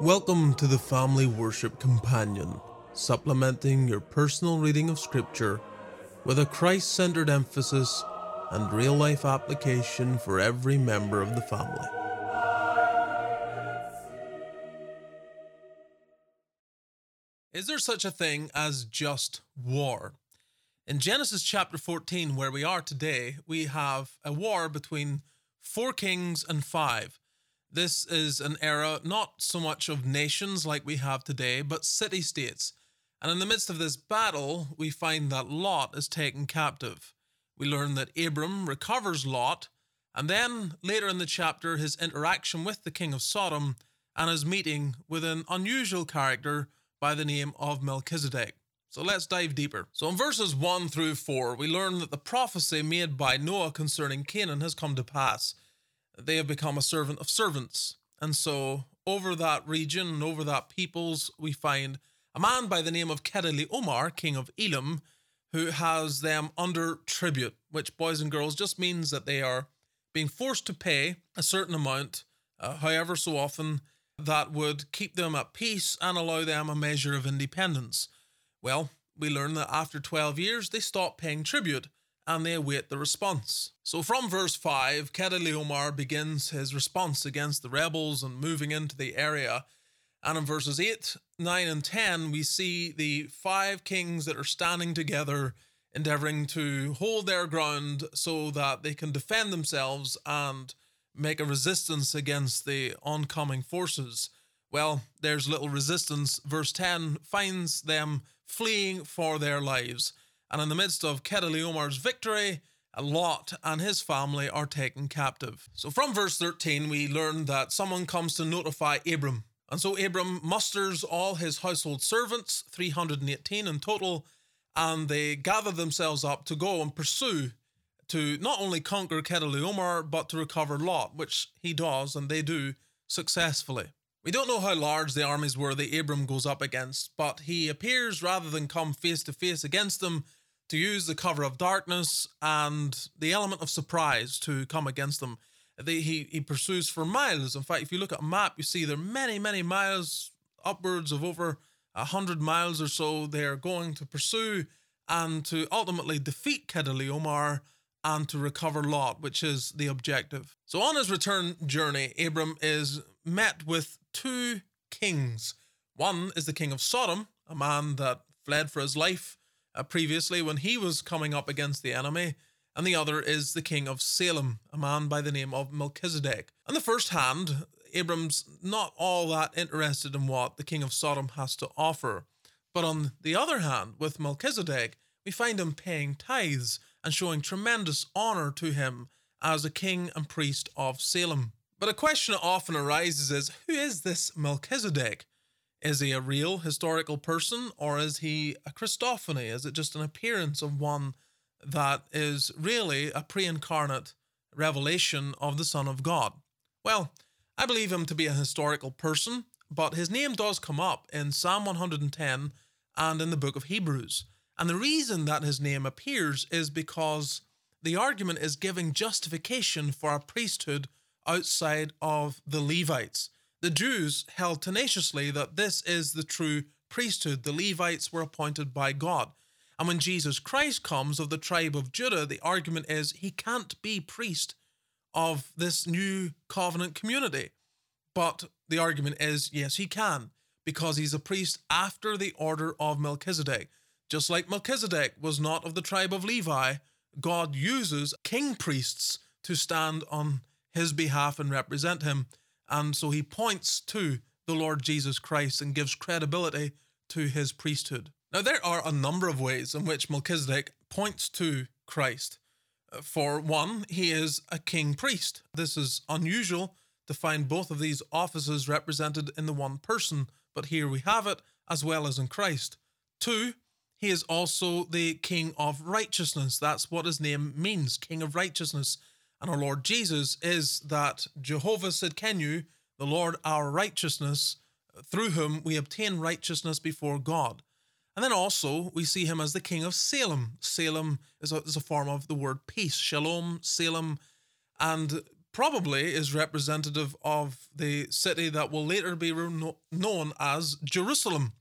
Welcome to the Family Worship Companion, supplementing your personal reading of Scripture with a Christ centered emphasis and real life application for every member of the family. Is there such a thing as just war? In Genesis chapter 14, where we are today, we have a war between four kings and five. This is an era not so much of nations like we have today, but city states. And in the midst of this battle, we find that Lot is taken captive. We learn that Abram recovers Lot, and then later in the chapter, his interaction with the king of Sodom and his meeting with an unusual character by the name of Melchizedek. So let's dive deeper. So in verses 1 through 4, we learn that the prophecy made by Noah concerning Canaan has come to pass. They have become a servant of servants. And so over that region and over that peoples, we find a man by the name of Omar, king of Elam, who has them under tribute, which, boys and girls, just means that they are being forced to pay a certain amount, uh, however, so often, that would keep them at peace and allow them a measure of independence. Well, we learn that after 12 years, they stop paying tribute and they await the response. So from verse 5, Omar begins his response against the rebels and moving into the area. And in verses 8, 9, and 10, we see the five kings that are standing together, endeavoring to hold their ground so that they can defend themselves and make a resistance against the oncoming forces. Well, there's little resistance. Verse 10 finds them fleeing for their lives. And in the midst of Omar's victory, Lot and his family are taken captive. So from verse 13, we learn that someone comes to notify Abram. And so Abram musters all his household servants, 318 in total, and they gather themselves up to go and pursue to not only conquer Omar, but to recover Lot, which he does, and they do successfully. We don't know how large the armies were that Abram goes up against, but he appears rather than come face to face against them to use the cover of darkness and the element of surprise to come against them. They, he, he pursues for miles. In fact, if you look at a map, you see there are many, many miles, upwards of over a hundred miles or so, they are going to pursue and to ultimately defeat Chedorlaomer and to recover Lot, which is the objective. So on his return journey, Abram is met with two kings. One is the king of Sodom, a man that fled for his life uh, previously when he was coming up against the enemy, and the other is the king of Salem, a man by the name of Melchizedek. On the first hand, Abram's not all that interested in what the king of Sodom has to offer. But on the other hand, with Melchizedek, we find him paying tithes and showing tremendous honor to him as a king and priest of Salem. But a question that often arises is who is this Melchizedek? Is he a real historical person or is he a Christophany? Is it just an appearance of one that is really a pre incarnate revelation of the Son of God? Well, I believe him to be a historical person, but his name does come up in Psalm 110 and in the book of Hebrews. And the reason that his name appears is because the argument is giving justification for a priesthood outside of the Levites. The Jews held tenaciously that this is the true priesthood. The Levites were appointed by God. And when Jesus Christ comes of the tribe of Judah, the argument is he can't be priest of this new covenant community. But the argument is yes, he can, because he's a priest after the order of Melchizedek. Just like Melchizedek was not of the tribe of Levi, God uses king priests to stand on his behalf and represent him. And so he points to the Lord Jesus Christ and gives credibility to his priesthood. Now, there are a number of ways in which Melchizedek points to Christ. Uh, for one, he is a king priest. This is unusual to find both of these offices represented in the one person, but here we have it as well as in Christ. Two, he is also the king of righteousness. That's what his name means, king of righteousness. And our Lord Jesus is that Jehovah Tsidkenu, the Lord our righteousness, through whom we obtain righteousness before God. And then also we see him as the king of Salem. Salem is a, is a form of the word peace, shalom, Salem. And probably is representative of the city that will later be known as Jerusalem.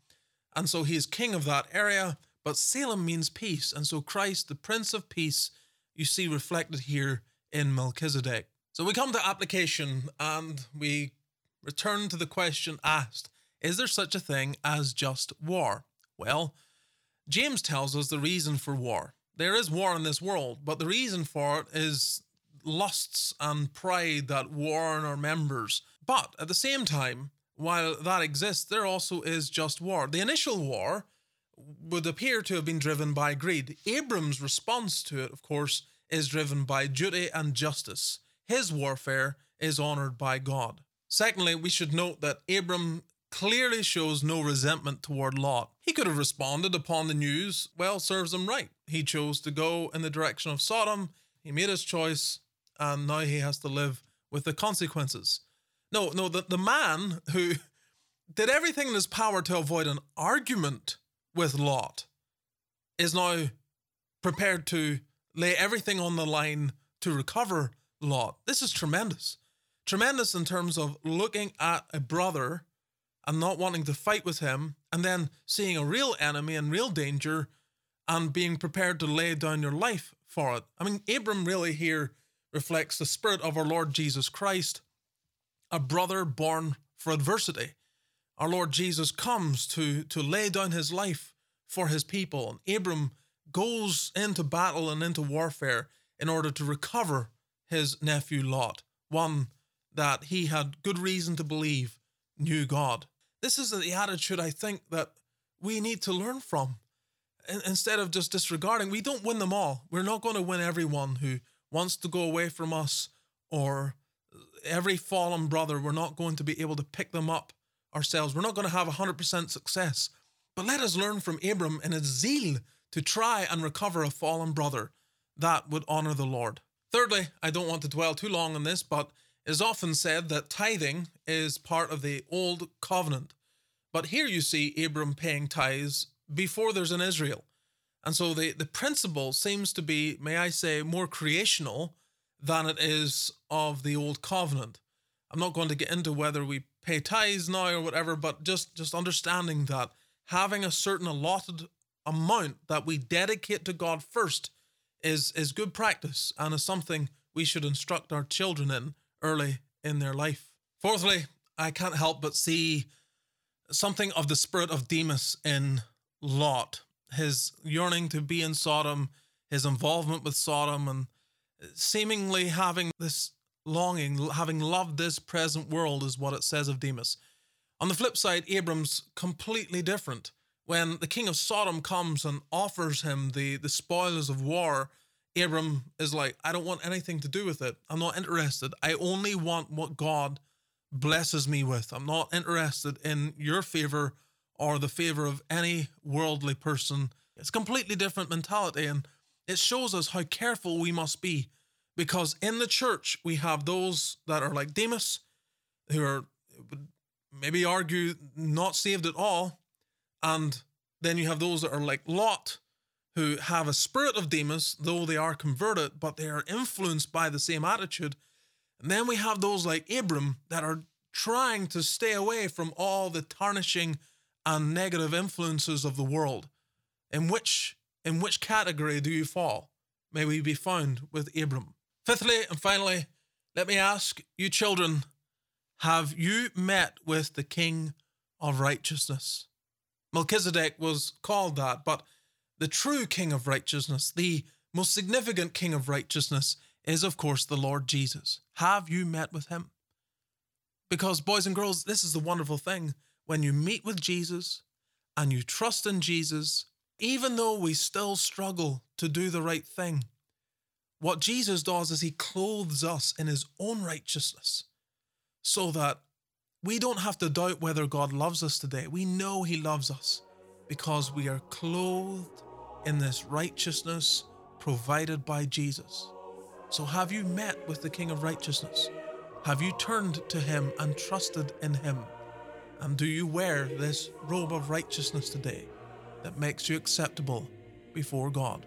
And so he is king of that area, but Salem means peace. And so Christ, the Prince of Peace, you see reflected here in Melchizedek. So we come to application and we return to the question asked Is there such a thing as just war? Well, James tells us the reason for war. There is war in this world, but the reason for it is lusts and pride that war in our members. But at the same time, while that exists, there also is just war. The initial war would appear to have been driven by greed. Abram's response to it, of course, is driven by duty and justice. His warfare is honored by God. Secondly, we should note that Abram clearly shows no resentment toward Lot. He could have responded upon the news, well, serves him right. He chose to go in the direction of Sodom, he made his choice, and now he has to live with the consequences. No, no, the, the man who did everything in his power to avoid an argument with Lot is now prepared to lay everything on the line to recover Lot. This is tremendous. Tremendous in terms of looking at a brother and not wanting to fight with him, and then seeing a real enemy and real danger and being prepared to lay down your life for it. I mean, Abram really here reflects the spirit of our Lord Jesus Christ, a brother born for adversity. Our Lord Jesus comes to, to lay down his life for his people, and Abram goes into battle and into warfare in order to recover his nephew Lot, one that he had good reason to believe knew God. This is the attitude I think that we need to learn from. Instead of just disregarding, we don't win them all. We're not going to win everyone who wants to go away from us or every fallen brother. We're not going to be able to pick them up ourselves. We're not going to have 100% success. But let us learn from Abram in his zeal to try and recover a fallen brother. That would honor the Lord. Thirdly, I don't want to dwell too long on this, but it is often said that tithing is part of the old covenant. But here you see Abram paying tithes before there's an Israel. And so the, the principle seems to be, may I say, more creational than it is of the old covenant. I'm not going to get into whether we pay tithes now or whatever, but just, just understanding that having a certain allotted amount that we dedicate to God first is, is good practice and is something we should instruct our children in early in their life. Fourthly, I can't help but see something of the spirit of Demas in Lot, his yearning to be in Sodom, his involvement with Sodom, and seemingly having this longing, having loved this present world, is what it says of Demas. On the flip side, Abram's completely different. When the king of Sodom comes and offers him the, the spoils of war, Abram is like, I don't want anything to do with it. I'm not interested. I only want what God blesses me with. I'm not interested in your favor or the favor of any worldly person. It's completely different mentality. And it shows us how careful we must be because in the church, we have those that are like Demas, who are maybe argue not saved at all. And then you have those that are like Lot, who have a spirit of Demas, though they are converted, but they are influenced by the same attitude. And then we have those like Abram that are trying to stay away from all the tarnishing and negative influences of the world. In which in which category do you fall? May we be found with Abram. Fifthly and finally, let me ask you children, have you met with the King of righteousness? Melchizedek was called that, but the true King of righteousness, the most significant King of righteousness, is of course the Lord Jesus. Have you met with him? Because, boys and girls, this is the wonderful thing. When you meet with Jesus and you trust in Jesus, even though we still struggle to do the right thing, what Jesus does is he clothes us in his own righteousness so that we don't have to doubt whether God loves us today. We know he loves us because we are clothed in this righteousness provided by Jesus. So, have you met with the King of Righteousness? Have you turned to him and trusted in him? And do you wear this robe of righteousness today that makes you acceptable before God?